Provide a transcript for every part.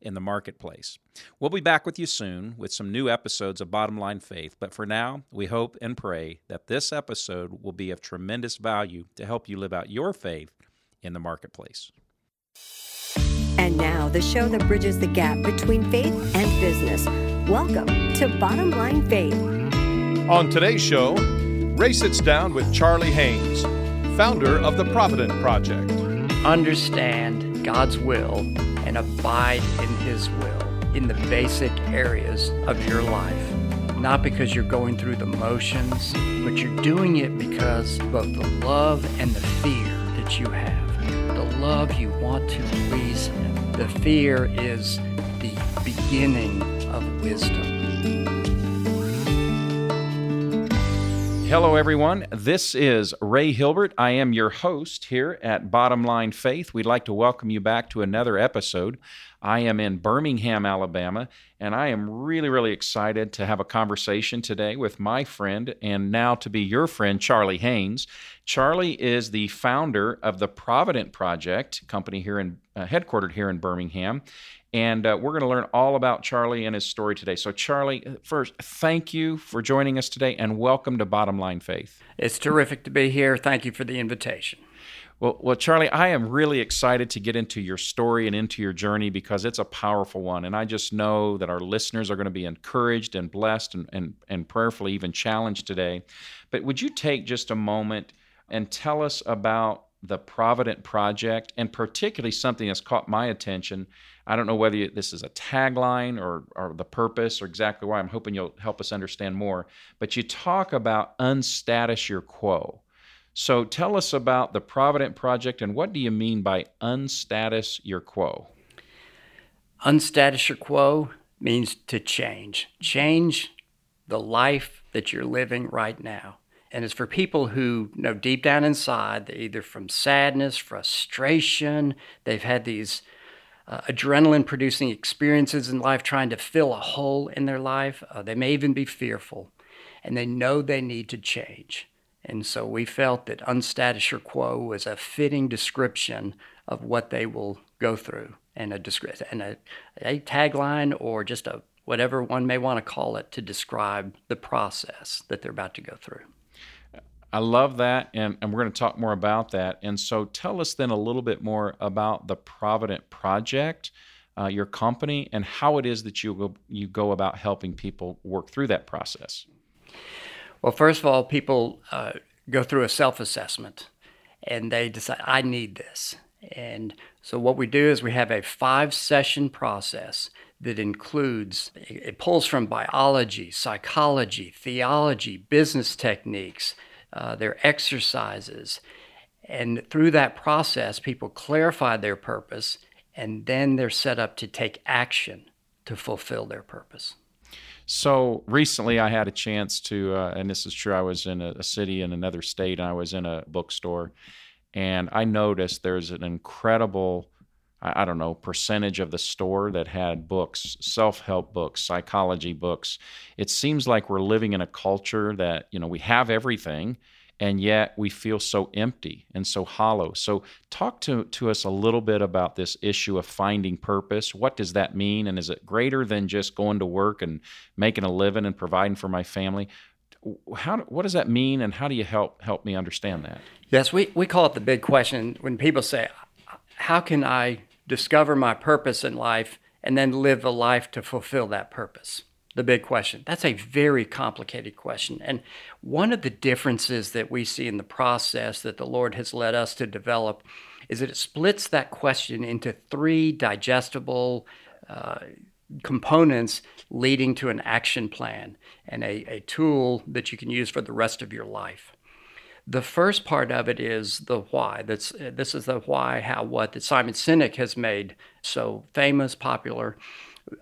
in the marketplace. We'll be back with you soon with some new episodes of Bottom Line Faith, but for now, we hope and pray that this episode will be of tremendous value to help you live out your faith in the marketplace. And now, the show that bridges the gap between faith and business. Welcome to Bottom Line Faith. On today's show, Ray sits down with Charlie Haynes, founder of the Provident Project. Understand God's will and abide in His will in the basic areas of your life. Not because you're going through the motions, but you're doing it because both the love and the fear that you have. The love you want to please Him. The fear is the beginning of wisdom. Hello, everyone. This is Ray Hilbert. I am your host here at Bottom Line Faith. We'd like to welcome you back to another episode. I am in Birmingham, Alabama, and I am really, really excited to have a conversation today with my friend and now to be your friend, Charlie Haynes. Charlie is the founder of the Provident Project company here in uh, headquartered here in Birmingham, and uh, we're going to learn all about Charlie and his story today. So, Charlie, uh, first, thank you for joining us today and welcome to Bottom Line Faith. It's terrific to be here. Thank you for the invitation. Well, well, Charlie, I am really excited to get into your story and into your journey because it's a powerful one. And I just know that our listeners are going to be encouraged and blessed and, and, and prayerfully even challenged today. But would you take just a moment and tell us about the Provident Project and particularly something that's caught my attention? I don't know whether this is a tagline or, or the purpose or exactly why. I'm hoping you'll help us understand more. But you talk about unstatus your quo. So tell us about the Provident Project and what do you mean by unstatus your quo? Unstatus your quo means to change. Change the life that you're living right now. And it's for people who know deep down inside, either from sadness, frustration, they've had these uh, adrenaline producing experiences in life, trying to fill a hole in their life. Uh, they may even be fearful, and they know they need to change. And so we felt that unstatus your quo was a fitting description of what they will go through, and a and a, a tagline or just a whatever one may want to call it to describe the process that they're about to go through. I love that, and, and we're going to talk more about that. And so, tell us then a little bit more about the Provident Project, uh, your company, and how it is that you go, you go about helping people work through that process. Well, first of all, people uh, go through a self assessment and they decide, I need this. And so, what we do is we have a five session process that includes, it pulls from biology, psychology, theology, business techniques, uh, their exercises. And through that process, people clarify their purpose and then they're set up to take action to fulfill their purpose. So recently, I had a chance to, uh, and this is true. I was in a, a, city in another state, and I was in a bookstore, and I noticed there's an incredible, I, I don't know, percentage of the store that had books, self-help books, psychology books. It seems like we're living in a culture that you know we have everything, and yet we feel so empty and so hollow. So, talk to, to us a little bit about this issue of finding purpose. What does that mean? And is it greater than just going to work and making a living and providing for my family? How, what does that mean, and how do you help help me understand that? Yes, we, we call it the big question when people say, How can I discover my purpose in life and then live a life to fulfill that purpose? the big question? That's a very complicated question. And one of the differences that we see in the process that the Lord has led us to develop is that it splits that question into three digestible uh, components leading to an action plan and a, a tool that you can use for the rest of your life. The first part of it is the why. That's this is the why, how, what that Simon Sinek has made so famous, popular.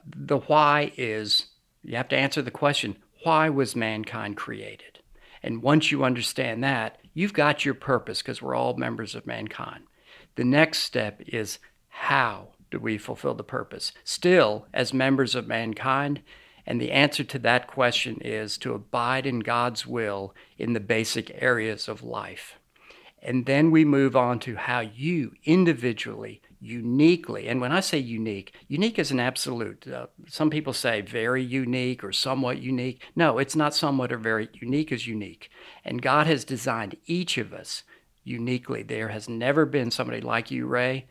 The why is you have to answer the question why was mankind created? And once you understand that, you've got your purpose because we're all members of mankind. The next step is how do we fulfill the purpose? Still, as members of mankind, and the answer to that question is to abide in God's will in the basic areas of life. And then we move on to how you individually, uniquely, and when I say unique, unique is an absolute. Uh, some people say very unique or somewhat unique. No, it's not somewhat or very unique is unique. And God has designed each of us uniquely. There has never been somebody like you, Ray.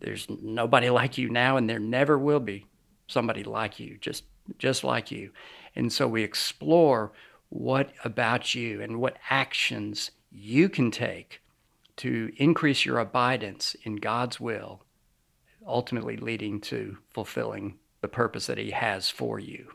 There's nobody like you now, and there never will be somebody like you. Just just like you. And so we explore what about you and what actions you can take to increase your abidance in God's will, ultimately leading to fulfilling the purpose that He has for you.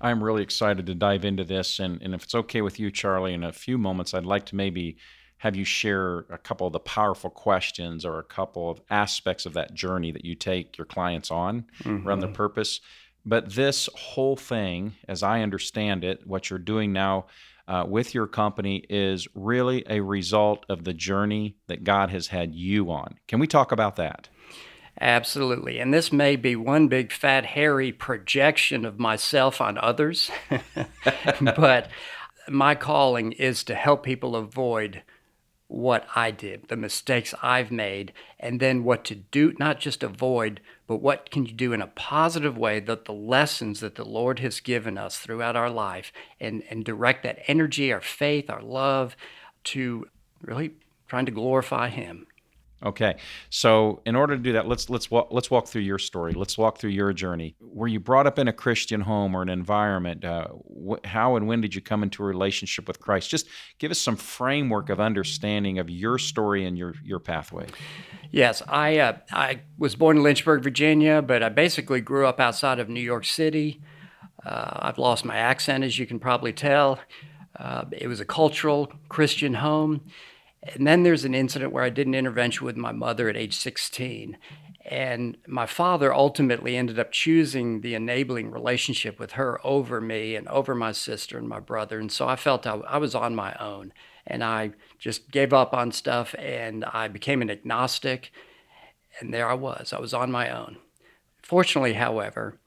I'm really excited to dive into this. And, and if it's okay with you, Charlie, in a few moments, I'd like to maybe have you share a couple of the powerful questions or a couple of aspects of that journey that you take your clients on mm-hmm. around their purpose. But this whole thing, as I understand it, what you're doing now uh, with your company is really a result of the journey that God has had you on. Can we talk about that? Absolutely. And this may be one big fat hairy projection of myself on others, but my calling is to help people avoid what I did, the mistakes I've made, and then what to do, not just avoid, but what can you do in a positive way that the lessons that the Lord has given us throughout our life and, and direct that energy, our faith, our love to really trying to glorify Him. Okay, so in order to do that, let's let's walk let's walk through your story. Let's walk through your journey. Were you brought up in a Christian home or an environment? Uh, wh- how and when did you come into a relationship with Christ? Just give us some framework of understanding of your story and your your pathway. Yes, I uh, I was born in Lynchburg, Virginia, but I basically grew up outside of New York City. Uh, I've lost my accent, as you can probably tell. Uh, it was a cultural Christian home. And then there's an incident where I did an intervention with my mother at age 16. And my father ultimately ended up choosing the enabling relationship with her over me and over my sister and my brother. And so I felt I, I was on my own. And I just gave up on stuff and I became an agnostic. And there I was. I was on my own. Fortunately, however,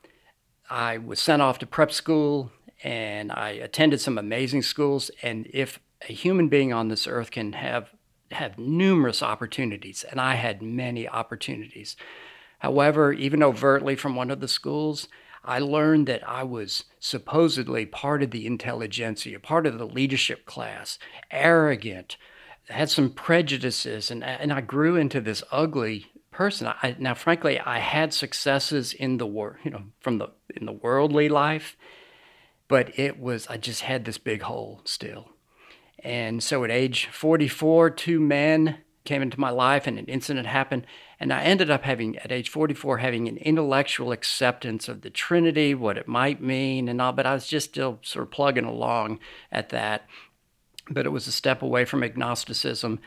I was sent off to prep school and I attended some amazing schools. And if a human being on this earth can have have numerous opportunities, and I had many opportunities. However, even overtly from one of the schools, I learned that I was supposedly part of the intelligentsia, part of the leadership class, arrogant, had some prejudices, and, and I grew into this ugly person. I, now, frankly, I had successes in the world, you know, from the in the worldly life, but it was I just had this big hole still. And so at age 44, two men came into my life and an incident happened. And I ended up having, at age 44, having an intellectual acceptance of the Trinity, what it might mean, and all, but I was just still sort of plugging along at that. But it was a step away from agnosticism.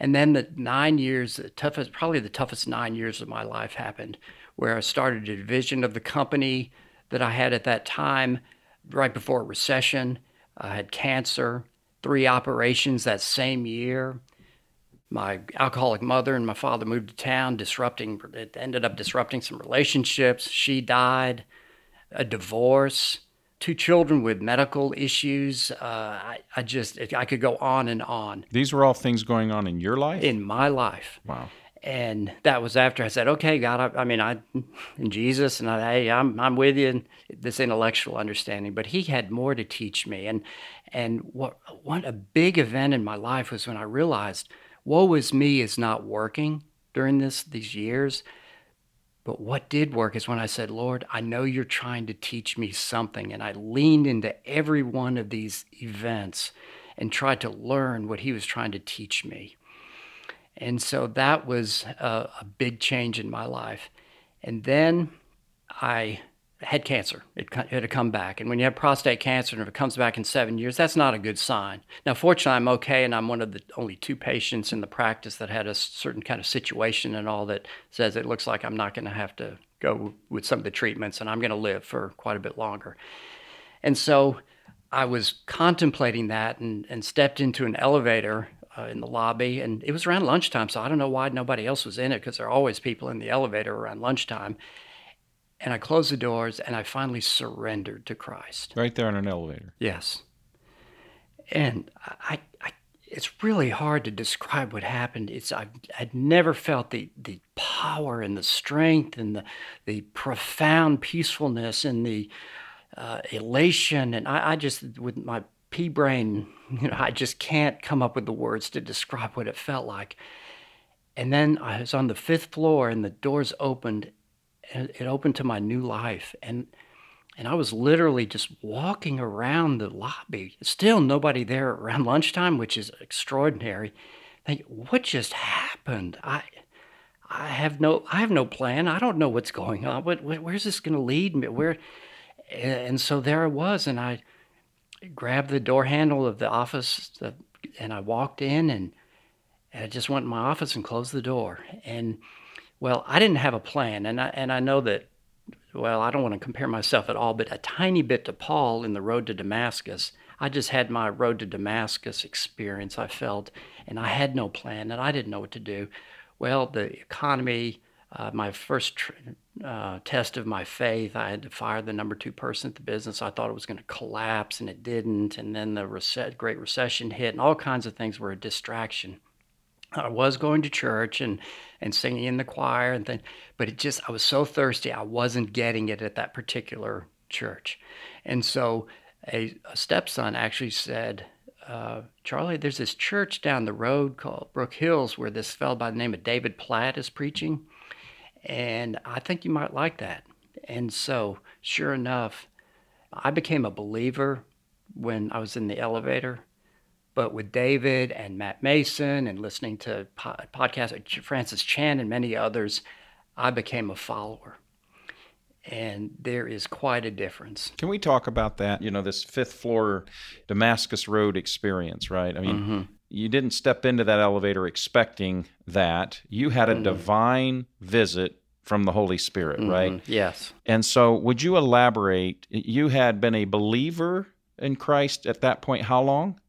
And then the nine years, the toughest, probably the toughest nine years of my life happened, where I started a division of the company that I had at that time, right before a recession. I had cancer three operations that same year. My alcoholic mother and my father moved to town, disrupting, it ended up disrupting some relationships. She died, a divorce, two children with medical issues. Uh, I, I just, I could go on and on. These were all things going on in your life? In my life. Wow and that was after I said, "Okay, God, I, I mean, I, in Jesus, and I, hey, I'm, I'm with you." in this intellectual understanding, but He had more to teach me, and and what what a big event in my life was when I realized, "Woe is me" is not working during this these years. But what did work is when I said, Lord, I know you're trying to teach me something. And I leaned into every one of these events and tried to learn what He was trying to teach me. And so that was a, a big change in my life. And then I had cancer. It, it had come back. And when you have prostate cancer and if it comes back in seven years, that's not a good sign. Now, fortunately, I'm okay, and I'm one of the only two patients in the practice that had a certain kind of situation and all that says it looks like I'm not going to have to go with some of the treatments, and I'm going to live for quite a bit longer. And so I was contemplating that and, and stepped into an elevator uh, in the lobby, and it was around lunchtime, so I don't know why nobody else was in it because there are always people in the elevator around lunchtime. And I closed the doors and I finally surrendered to Christ. Right there in an elevator. Yes. And I, I it's really hard to describe what happened. It's I I'd never felt the the power and the strength and the the profound peacefulness and the uh, elation and I, I just with my pea brain, you know, I just can't come up with the words to describe what it felt like. And then I was on the fifth floor and the doors opened and it opened to my new life and and I was literally just walking around the lobby. Still nobody there around lunchtime, which is extraordinary. Think, what just happened? I I have no I have no plan. I don't know what's going on. What, where's this going to lead me? Where? And so there I was, and I grabbed the door handle of the office, and I walked in, and, and I just went in my office and closed the door. And well, I didn't have a plan, and I and I know that well, I don't want to compare myself at all, but a tiny bit to Paul in the road to Damascus. I just had my road to Damascus experience, I felt, and I had no plan and I didn't know what to do. Well, the economy, uh, my first tr- uh, test of my faith, I had to fire the number two person at the business. I thought it was going to collapse and it didn't. And then the Great Recession hit and all kinds of things were a distraction. I was going to church and and singing in the choir and things, but it just I was so thirsty I wasn't getting it at that particular church, and so a, a stepson actually said, uh, "Charlie, there's this church down the road called Brook Hills where this fellow by the name of David Platt is preaching, and I think you might like that." And so, sure enough, I became a believer when I was in the elevator but with David and Matt Mason and listening to podcasts, Francis Chan and many others, I became a follower. And there is quite a difference. Can we talk about that? You know, this fifth floor Damascus Road experience, right? I mean, mm-hmm. you didn't step into that elevator expecting that. You had a mm-hmm. divine visit from the Holy Spirit, mm-hmm. right? Yes. And so, would you elaborate? You had been a believer in Christ at that point, how long?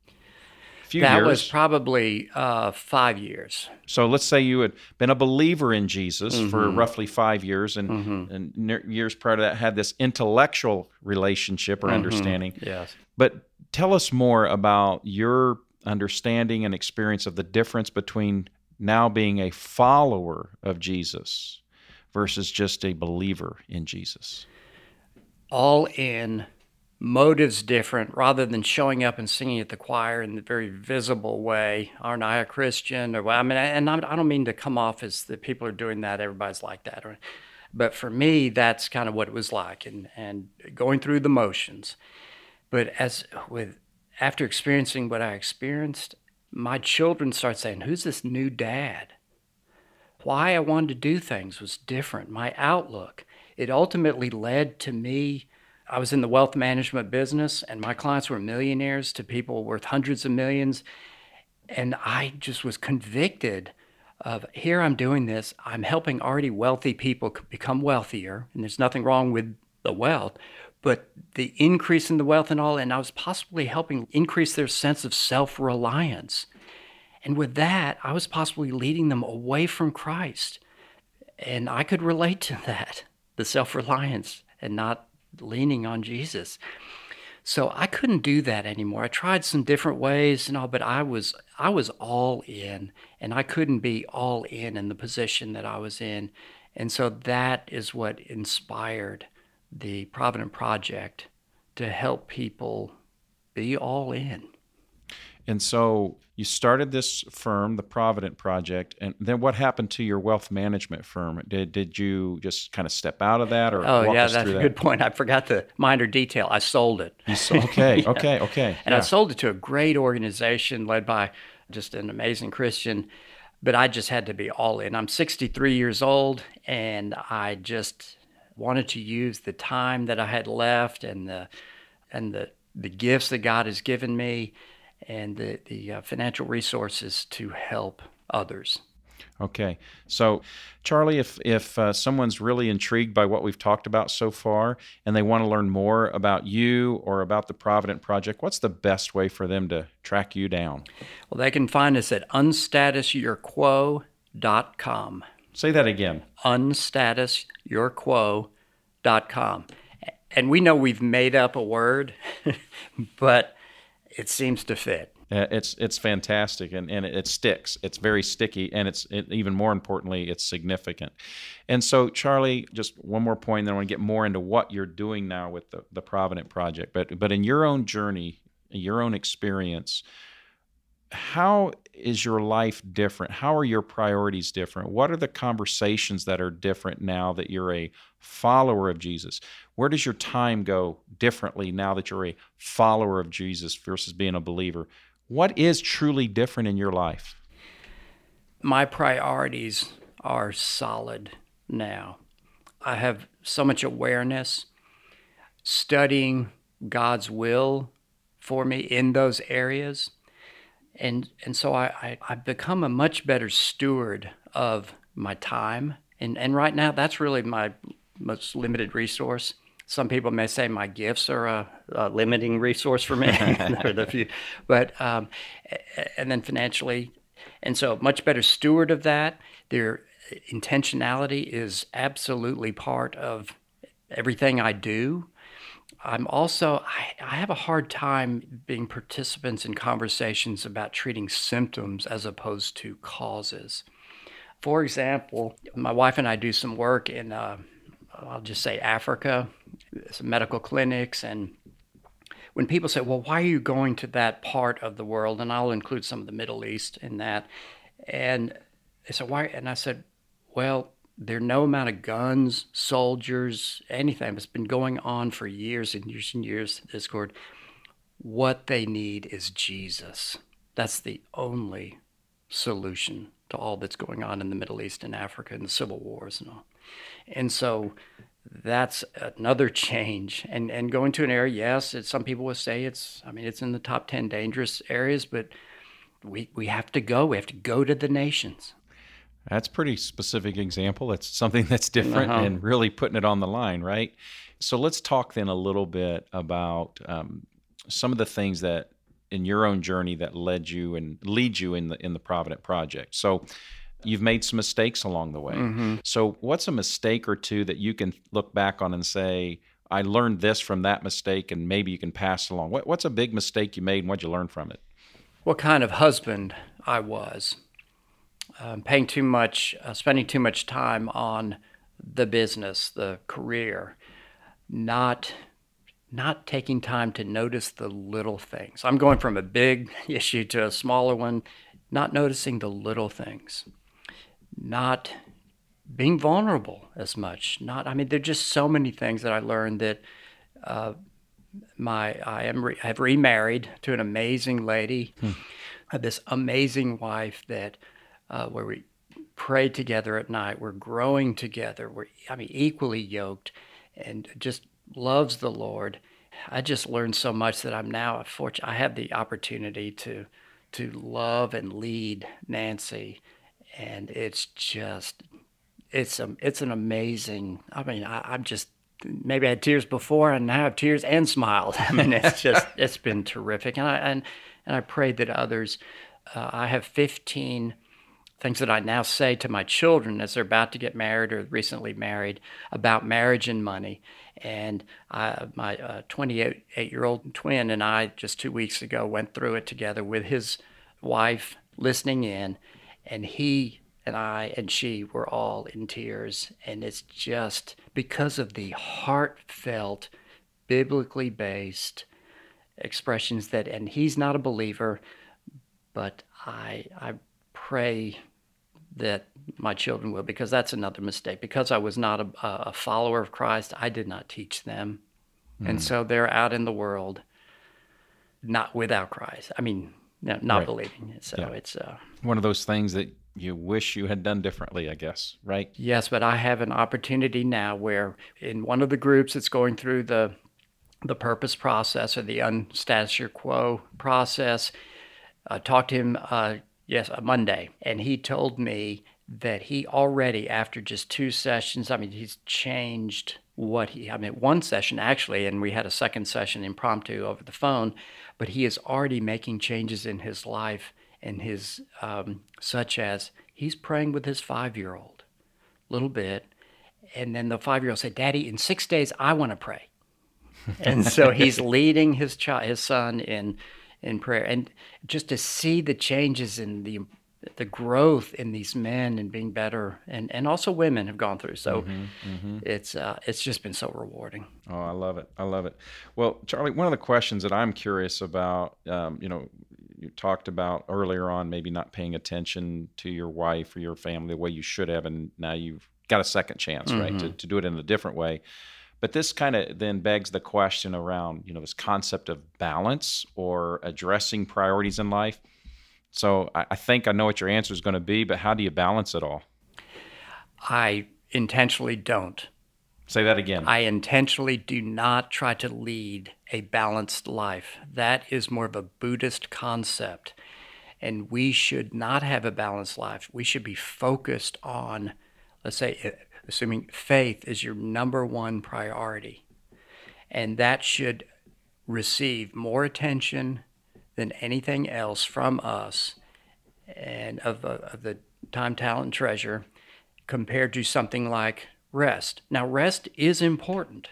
Few that years. was probably uh, five years. So let's say you had been a believer in Jesus mm-hmm. for roughly five years, and, mm-hmm. and years prior to that had this intellectual relationship or mm-hmm. understanding. Yes. But tell us more about your understanding and experience of the difference between now being a follower of Jesus versus just a believer in Jesus. All in motives different rather than showing up and singing at the choir in the very visible way. Aren't i a christian? Or i mean and i don't mean to come off as the people are doing that everybody's like that but for me that's kind of what it was like and and going through the motions. But as with after experiencing what i experienced my children start saying who's this new dad? Why i wanted to do things was different. My outlook it ultimately led to me I was in the wealth management business, and my clients were millionaires to people worth hundreds of millions. And I just was convicted of here I'm doing this. I'm helping already wealthy people become wealthier, and there's nothing wrong with the wealth, but the increase in the wealth and all, and I was possibly helping increase their sense of self reliance. And with that, I was possibly leading them away from Christ. And I could relate to that the self reliance and not leaning on Jesus. So I couldn't do that anymore. I tried some different ways and all, but I was I was all in, and I couldn't be all in in the position that I was in, and so that is what inspired the Provident Project to help people be all in. And so you started this firm, the Provident Project, and then what happened to your wealth management firm? Did did you just kind of step out of that, or oh yeah, that's a that? good point. I forgot the minor detail. I sold it. Sold, okay, yeah. okay, okay. And yeah. I sold it to a great organization led by just an amazing Christian. But I just had to be all in. I'm 63 years old, and I just wanted to use the time that I had left and the and the the gifts that God has given me and the, the uh, financial resources to help others. Okay. So, Charlie, if if uh, someone's really intrigued by what we've talked about so far and they want to learn more about you or about the Provident Project, what's the best way for them to track you down? Well, they can find us at unstatusyourquo.com. Say that again. unstatusyourquo.com. And we know we've made up a word, but it seems to fit. Uh, it's it's fantastic and, and it sticks. It's very sticky and it's it, even more importantly, it's significant. And so, Charlie, just one more point, then I want to get more into what you're doing now with the, the Provident Project. But but in your own journey, your own experience, how is your life different? How are your priorities different? What are the conversations that are different now that you're a follower of Jesus? Where does your time go differently now that you're a follower of Jesus versus being a believer? What is truly different in your life? My priorities are solid now. I have so much awareness, studying God's will for me in those areas. And, and so I, I, I've become a much better steward of my time. And, and right now, that's really my most limited resource some people may say my gifts are a, a limiting resource for me, the few, but um, and then financially, and so much better steward of that. Their intentionality is absolutely part of everything I do. I'm also I, I have a hard time being participants in conversations about treating symptoms as opposed to causes. For example, my wife and I do some work in. Uh, I'll just say Africa, some medical clinics. And when people say, well, why are you going to that part of the world? And I'll include some of the Middle East in that. And they said, why? And I said, well, there are no amount of guns, soldiers, anything that's been going on for years and years and years, Discord. What they need is Jesus. That's the only solution to all that's going on in the Middle East and Africa and the civil wars and all. And so that's another change. And and going to an area, yes, it, some people will say it's. I mean, it's in the top ten dangerous areas, but we we have to go. We have to go to the nations. That's pretty specific example. It's something that's different uh-huh. and really putting it on the line, right? So let's talk then a little bit about um, some of the things that in your own journey that led you and lead you in the in the Provident Project. So you've made some mistakes along the way. Mm-hmm. So, what's a mistake or two that you can look back on and say, I learned this from that mistake, and maybe you can pass along? What, what's a big mistake you made, and what'd you learn from it? What kind of husband I was. Um, paying too much, uh, spending too much time on the business, the career, not not taking time to notice the little things. I'm going from a big issue to a smaller one, not noticing the little things not being vulnerable as much. Not, I mean, there're just so many things that I learned that uh, my I am re, I've remarried to an amazing lady, hmm. this amazing wife that uh, where we pray together at night. We're growing together. We're I mean equally yoked, and just loves the Lord. I just learned so much that I'm now a fortunate. I have the opportunity to to love and lead Nancy and it's just it's a, it's an amazing. I mean, I, am just maybe I had tears before and now I have tears and smiles. I mean, it's just it's been terrific, and I and and I pray that others. Uh, I have 15 things that I now say to my children as they're about to get married or recently married about marriage and money. And I, my 28 uh, year old twin and I just two weeks ago went through it together with his wife listening in and he and I and she were all in tears. And it's just because of the heartfelt, biblically based expressions that, and he's not a believer, but I, I pray that my children will, because that's another mistake. Because I was not a, a follower of Christ, I did not teach them. Mm. And so they're out in the world, not without Christ. I mean, not right. believing. So yeah. it's uh, one of those things that you wish you had done differently, I guess, right? Yes, but I have an opportunity now where in one of the groups that's going through the the purpose process or the unstatus quo process, uh, talked to him uh, Yes, a Monday. And he told me that he already, after just two sessions, I mean, he's changed what he, I mean, one session actually, and we had a second session impromptu over the phone, but he is already making changes in his life and his, um, such as he's praying with his five year old, little bit. And then the five year old said, Daddy, in six days, I want to pray. and so he's leading his child, his son in, in prayer. And just to see the changes in the the growth in these men and being better and, and also women have gone through so mm-hmm, mm-hmm. it's uh, it's just been so rewarding oh i love it i love it well charlie one of the questions that i'm curious about um, you know you talked about earlier on maybe not paying attention to your wife or your family the way you should have and now you've got a second chance mm-hmm. right to, to do it in a different way but this kind of then begs the question around you know this concept of balance or addressing priorities in life so I, I think I know what your answer is going to be, but how do you balance it all? I intentionally don't. Say that again. I intentionally do not try to lead a balanced life. That is more of a Buddhist concept. And we should not have a balanced life. We should be focused on, let's say, assuming faith is your number one priority. And that should receive more attention than anything else from us and of, uh, of the time, talent, treasure compared to something like rest. Now, rest is important,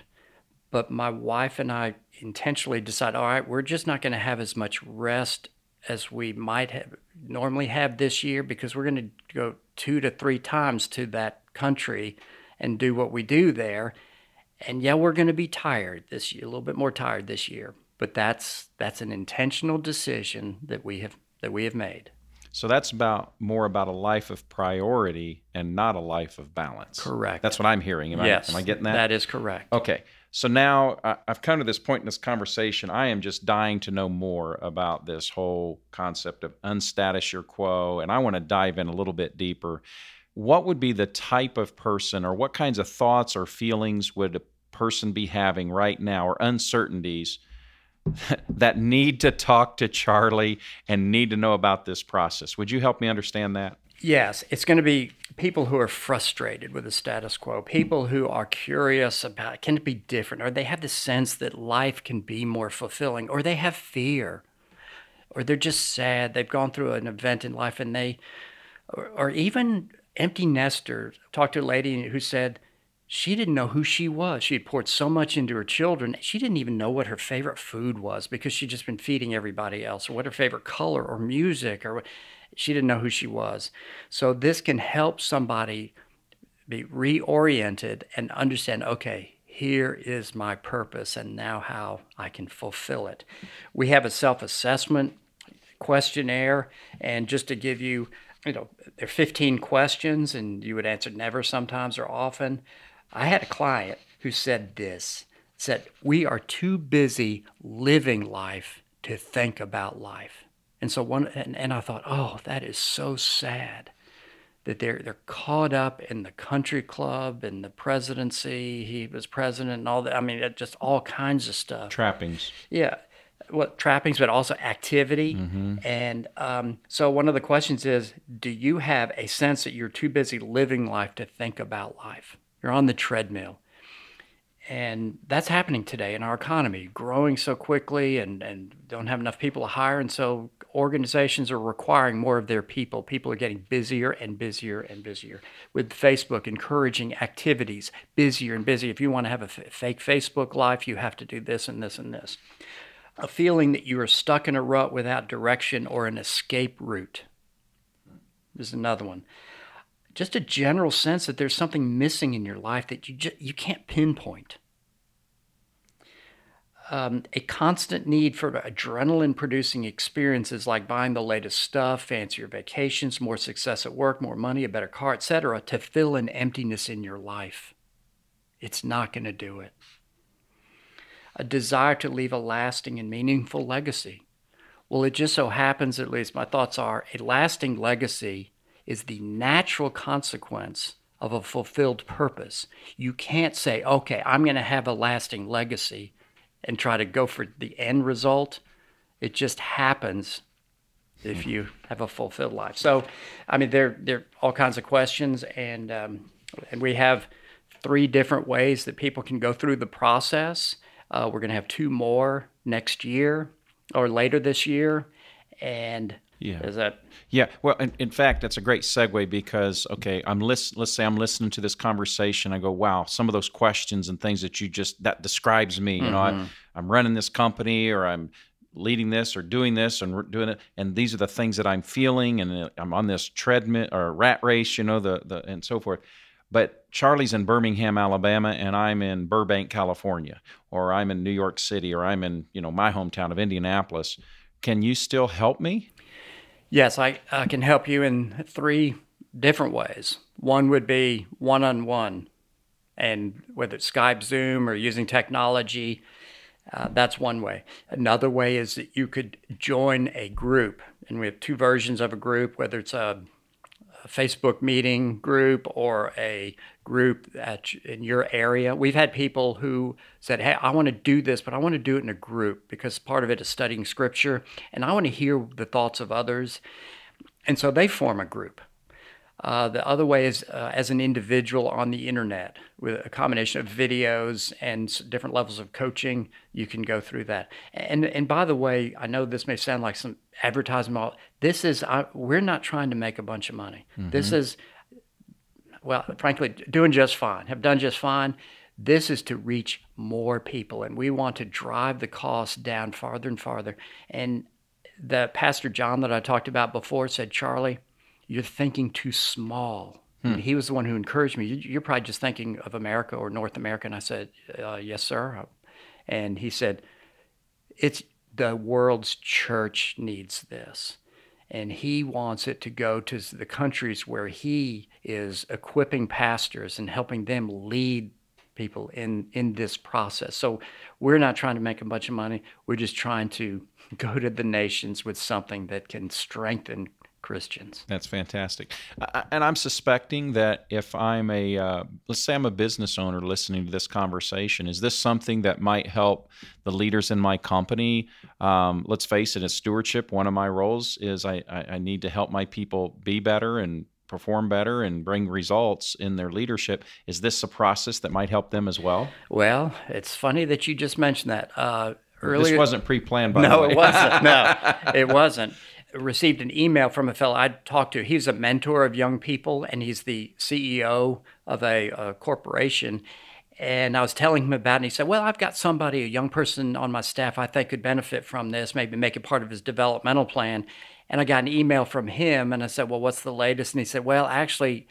but my wife and I intentionally decide, all right, we're just not going to have as much rest as we might have normally have this year because we're going to go two to three times to that country and do what we do there. And yeah, we're going to be tired this year, a little bit more tired this year but that's that's an intentional decision that we have that we have made. So that's about more about a life of priority and not a life of balance. Correct. That's what I'm hearing. Am yes, I, am I getting that? That is correct. Okay. So now I've come to this point in this conversation. I am just dying to know more about this whole concept of unstatus your quo, and I want to dive in a little bit deeper. What would be the type of person, or what kinds of thoughts or feelings would a person be having right now, or uncertainties? that need to talk to Charlie and need to know about this process. Would you help me understand that? Yes, it's going to be people who are frustrated with the status quo, people who are curious about can it be different, or they have the sense that life can be more fulfilling, or they have fear, or they're just sad. They've gone through an event in life and they, or, or even empty nesters. Talked to a lady who said, she didn't know who she was. She had poured so much into her children. She didn't even know what her favorite food was because she'd just been feeding everybody else, or what her favorite color or music, or she didn't know who she was. So this can help somebody be reoriented and understand. Okay, here is my purpose, and now how I can fulfill it. We have a self-assessment questionnaire, and just to give you, you know, there are 15 questions, and you would answer never, sometimes, or often. I had a client who said this said, We are too busy living life to think about life. And so one and, and I thought, oh, that is so sad that they're they're caught up in the country club and the presidency. He was president and all that. I mean, just all kinds of stuff. Trappings. Yeah. What trappings, but also activity. Mm-hmm. And um, so one of the questions is, do you have a sense that you're too busy living life to think about life? You're on the treadmill. And that's happening today in our economy, growing so quickly and, and don't have enough people to hire. And so organizations are requiring more of their people. People are getting busier and busier and busier. With Facebook encouraging activities, busier and busier. If you want to have a f- fake Facebook life, you have to do this and this and this. A feeling that you are stuck in a rut without direction or an escape route. This is another one just a general sense that there's something missing in your life that you just, you can't pinpoint. Um, a constant need for adrenaline producing experiences like buying the latest stuff, fancier vacations, more success at work, more money, a better car, etc., to fill an emptiness in your life. It's not going to do it. A desire to leave a lasting and meaningful legacy. Well, it just so happens, at least my thoughts are, a lasting legacy is the natural consequence of a fulfilled purpose. You can't say, okay, I'm going to have a lasting legacy and try to go for the end result. It just happens if you have a fulfilled life. So, I mean, there there are all kinds of questions, and um, and we have three different ways that people can go through the process. Uh, we're going to have two more next year or later this year, and Yeah. is that Yeah, well, in, in fact, that's a great segue because okay, I'm list, Let's say I'm listening to this conversation. I go, wow, some of those questions and things that you just that describes me. You know, I, I'm running this company, or I'm leading this, or doing this, and doing it, and these are the things that I'm feeling, and uh, I'm on this treadmill or rat race. You know, the the and so forth. But Charlie's in Birmingham, Alabama, and I'm in Burbank, California, or I'm in New York City, or I'm in you know my hometown of Indianapolis. Can you still help me? Yes, I, I can help you in three different ways. One would be one on one, and whether it's Skype, Zoom, or using technology, uh, that's one way. Another way is that you could join a group, and we have two versions of a group, whether it's a, a Facebook meeting group or a group at, in your area. We've had people who said, Hey, I want to do this, but I want to do it in a group because part of it is studying scripture and I want to hear the thoughts of others. And so they form a group. Uh, the other way is uh, as an individual on the internet with a combination of videos and different levels of coaching. You can go through that. And and by the way, I know this may sound like some advertisement. This is I, we're not trying to make a bunch of money. This is well, frankly, doing just fine, have done just fine. This is to reach more people, and we want to drive the cost down farther and farther. And the Pastor John that I talked about before said, Charlie, you're thinking too small. And he was the one who encouraged me. "You- You're probably just thinking of America or North America. And I said, uh, Yes, sir. And he said, It's the world's church needs this and he wants it to go to the countries where he is equipping pastors and helping them lead people in in this process. So we're not trying to make a bunch of money. We're just trying to go to the nations with something that can strengthen Christians. That's fantastic. And I'm suspecting that if I'm a, uh, let's say I'm a business owner listening to this conversation, is this something that might help the leaders in my company? Um, let's face it, as stewardship, one of my roles is I, I, I need to help my people be better and perform better and bring results in their leadership. Is this a process that might help them as well? Well, it's funny that you just mentioned that. Uh, earlier, This wasn't pre-planned, by the no, it wasn't. No, it wasn't. Received an email from a fellow I'd talked to. He's a mentor of young people, and he's the CEO of a, a corporation. And I was telling him about it, and he said, Well, I've got somebody, a young person on my staff I think could benefit from this, maybe make it part of his developmental plan. And I got an email from him, and I said, Well, what's the latest? And he said, Well, actually,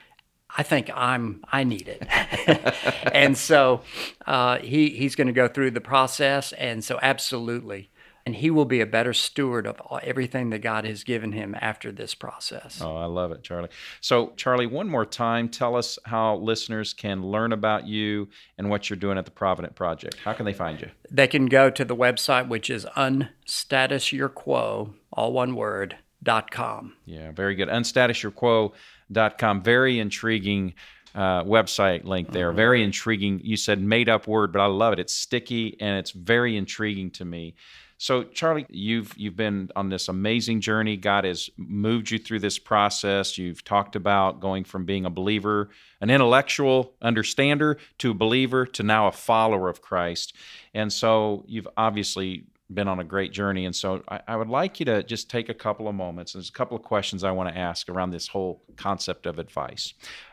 I think I'm I need it, and so uh, he he's going to go through the process, and so absolutely, and he will be a better steward of everything that God has given him after this process. Oh, I love it, Charlie. So, Charlie, one more time, tell us how listeners can learn about you and what you're doing at the Provident Project. How can they find you? They can go to the website, which is unstatusyourquo, all one word, dot com. Yeah, very good. Unstatusyourquo.com. Very intriguing uh, website link there. Very intriguing. You said made up word, but I love it. It's sticky and it's very intriguing to me. So, Charlie, you've you've been on this amazing journey. God has moved you through this process. You've talked about going from being a believer, an intellectual understander, to a believer, to now a follower of Christ. And so, you've obviously been on a great journey. And so I, I would like you to just take a couple of moments. There's a couple of questions I want to ask around this whole concept of advice.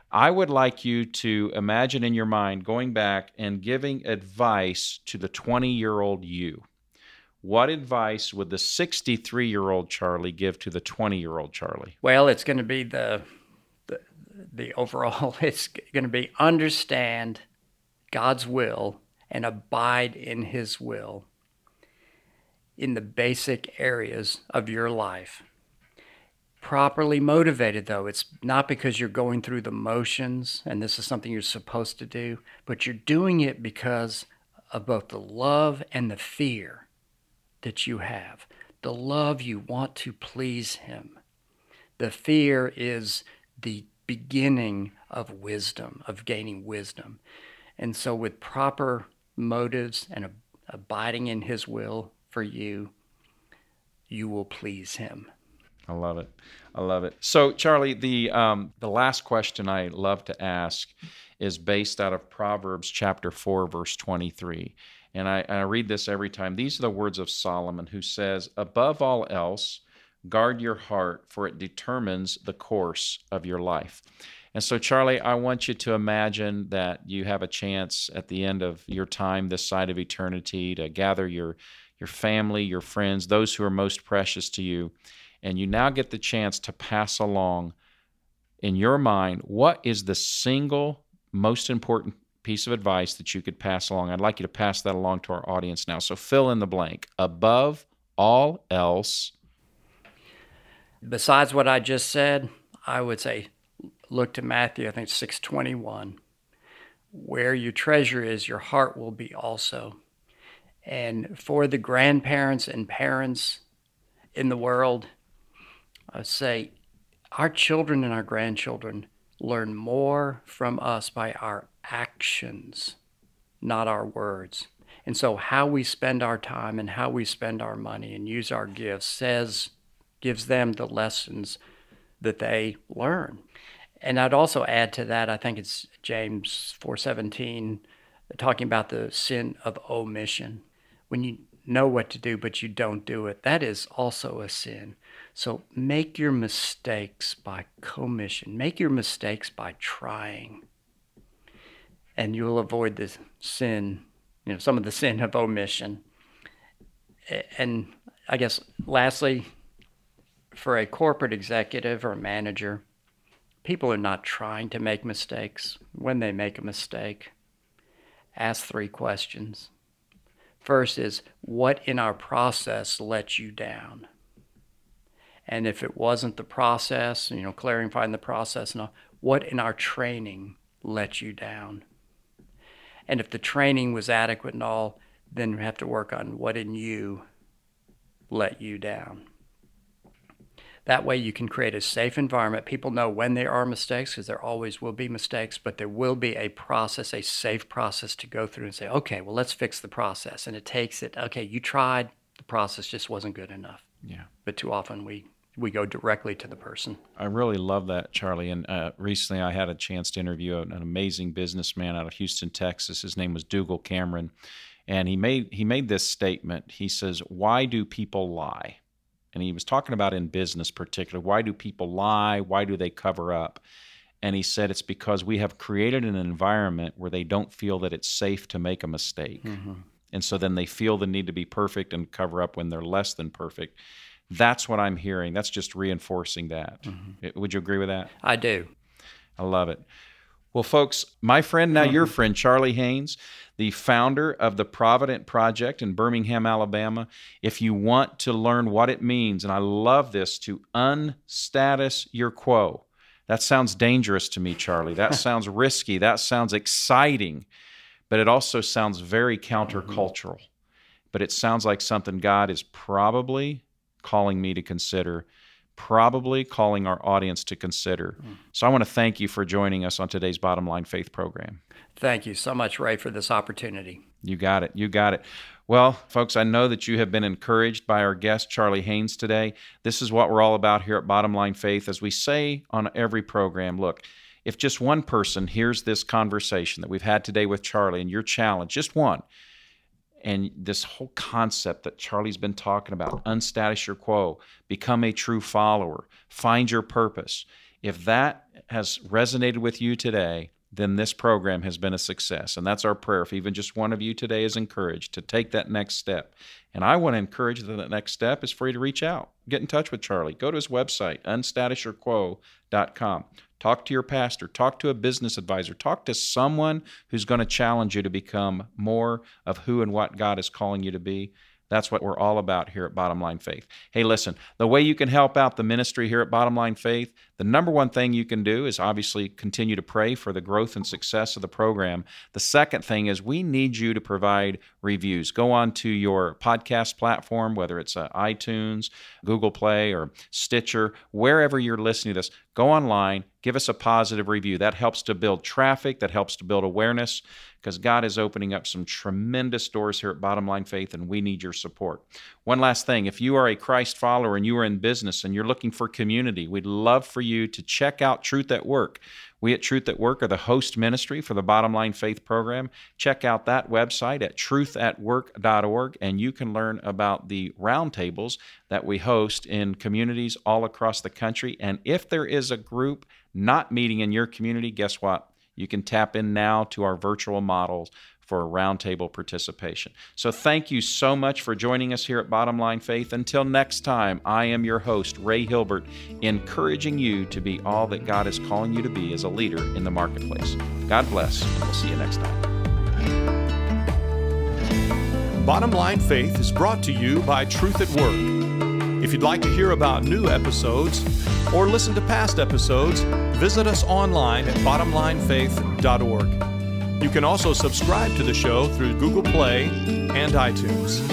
I would like you to imagine in your mind going back and giving advice to the 20 year old you. What advice would the 63 year old Charlie give to the 20 year old Charlie? Well, it's going to be the, the the overall. It's going to be understand God's will and abide in His will in the basic areas of your life. Properly motivated, though, it's not because you're going through the motions and this is something you're supposed to do, but you're doing it because of both the love and the fear that you have. The love you want to please Him. The fear is the beginning of wisdom, of gaining wisdom. And so, with proper motives and ab- abiding in His will for you, you will please Him. I love it. I love it. So, Charlie, the um, the last question I love to ask is based out of Proverbs chapter four, verse twenty three, and I, I read this every time. These are the words of Solomon, who says, "Above all else, guard your heart, for it determines the course of your life." And so, Charlie, I want you to imagine that you have a chance at the end of your time this side of eternity to gather your your family, your friends, those who are most precious to you and you now get the chance to pass along in your mind what is the single most important piece of advice that you could pass along. I'd like you to pass that along to our audience now. So fill in the blank. Above all else, besides what I just said, I would say look to Matthew, I think 621. Where your treasure is, your heart will be also. And for the grandparents and parents in the world, I say our children and our grandchildren learn more from us by our actions, not our words. And so, how we spend our time and how we spend our money and use our gifts says, gives them the lessons that they learn. And I'd also add to that, I think it's James 4:17, talking about the sin of omission. When you know what to do but you don't do it, that is also a sin. So make your mistakes by commission. Make your mistakes by trying. And you'll avoid the sin, you know, some of the sin of omission. And I guess lastly, for a corporate executive or manager, people are not trying to make mistakes. When they make a mistake, ask three questions. First is, what in our process let you down? And if it wasn't the process, you know, clarifying the process and all, what in our training let you down? And if the training was adequate and all, then we have to work on what in you let you down. That way, you can create a safe environment. People know when there are mistakes because there always will be mistakes, but there will be a process, a safe process to go through and say, okay, well, let's fix the process. And it takes it, okay, you tried, the process just wasn't good enough. Yeah. But too often we we go directly to the person. I really love that, Charlie. And uh, recently I had a chance to interview an amazing businessman out of Houston, Texas. His name was Dougal Cameron. And he made he made this statement. He says, Why do people lie? And he was talking about in business particularly, why do people lie? Why do they cover up? And he said it's because we have created an environment where they don't feel that it's safe to make a mistake. Mm-hmm. And so then they feel the need to be perfect and cover up when they're less than perfect. That's what I'm hearing. That's just reinforcing that. Mm-hmm. Would you agree with that? I do. I love it. Well, folks, my friend, now mm-hmm. your friend, Charlie Haynes, the founder of the Provident Project in Birmingham, Alabama. If you want to learn what it means, and I love this, to unstatus your quo. That sounds dangerous to me, Charlie. That sounds risky. That sounds exciting, but it also sounds very countercultural. Mm-hmm. But it sounds like something God is probably calling me to consider, probably calling our audience to consider. Mm. So I want to thank you for joining us on today's Bottom Line Faith program. Thank you so much, Ray, for this opportunity. You got it. You got it. Well, folks, I know that you have been encouraged by our guest, Charlie Haynes, today. This is what we're all about here at Bottom Line Faith. As we say on every program, look, if just one person hears this conversation that we've had today with Charlie and your challenge, just one, and this whole concept that Charlie's been talking about, unstatus your quo, become a true follower, find your purpose. If that has resonated with you today, then this program has been a success. And that's our prayer. If even just one of you today is encouraged to take that next step. And I want to encourage that the next step is for you to reach out, get in touch with Charlie. Go to his website, unstatusyourquo.com. Talk to your pastor, talk to a business advisor, talk to someone who's going to challenge you to become more of who and what God is calling you to be. That's what we're all about here at Bottom Line Faith. Hey, listen, the way you can help out the ministry here at Bottom Line Faith, the number one thing you can do is obviously continue to pray for the growth and success of the program. The second thing is we need you to provide reviews. Go on to your podcast platform, whether it's uh, iTunes, Google Play, or Stitcher, wherever you're listening to this, go online, give us a positive review. That helps to build traffic, that helps to build awareness because God is opening up some tremendous doors here at Bottom Line Faith, and we need your support. One last thing if you are a Christ follower and you are in business and you're looking for community, we'd love for you to check out Truth at Work. We at Truth at Work are the host ministry for the Bottom Line Faith program. Check out that website at truthatwork.org and you can learn about the roundtables that we host in communities all across the country. And if there is a group not meeting in your community, guess what? You can tap in now to our virtual models for roundtable participation. So thank you so much for joining us here at Bottom Line Faith. Until next time, I am your host, Ray Hilbert, encouraging you to be all that God is calling you to be as a leader in the marketplace. God bless, and we'll see you next time. Bottom Line Faith is brought to you by Truth at Work. If you'd like to hear about new episodes or listen to past episodes, visit us online at bottomlinefaith.org. You can also subscribe to the show through Google Play and iTunes.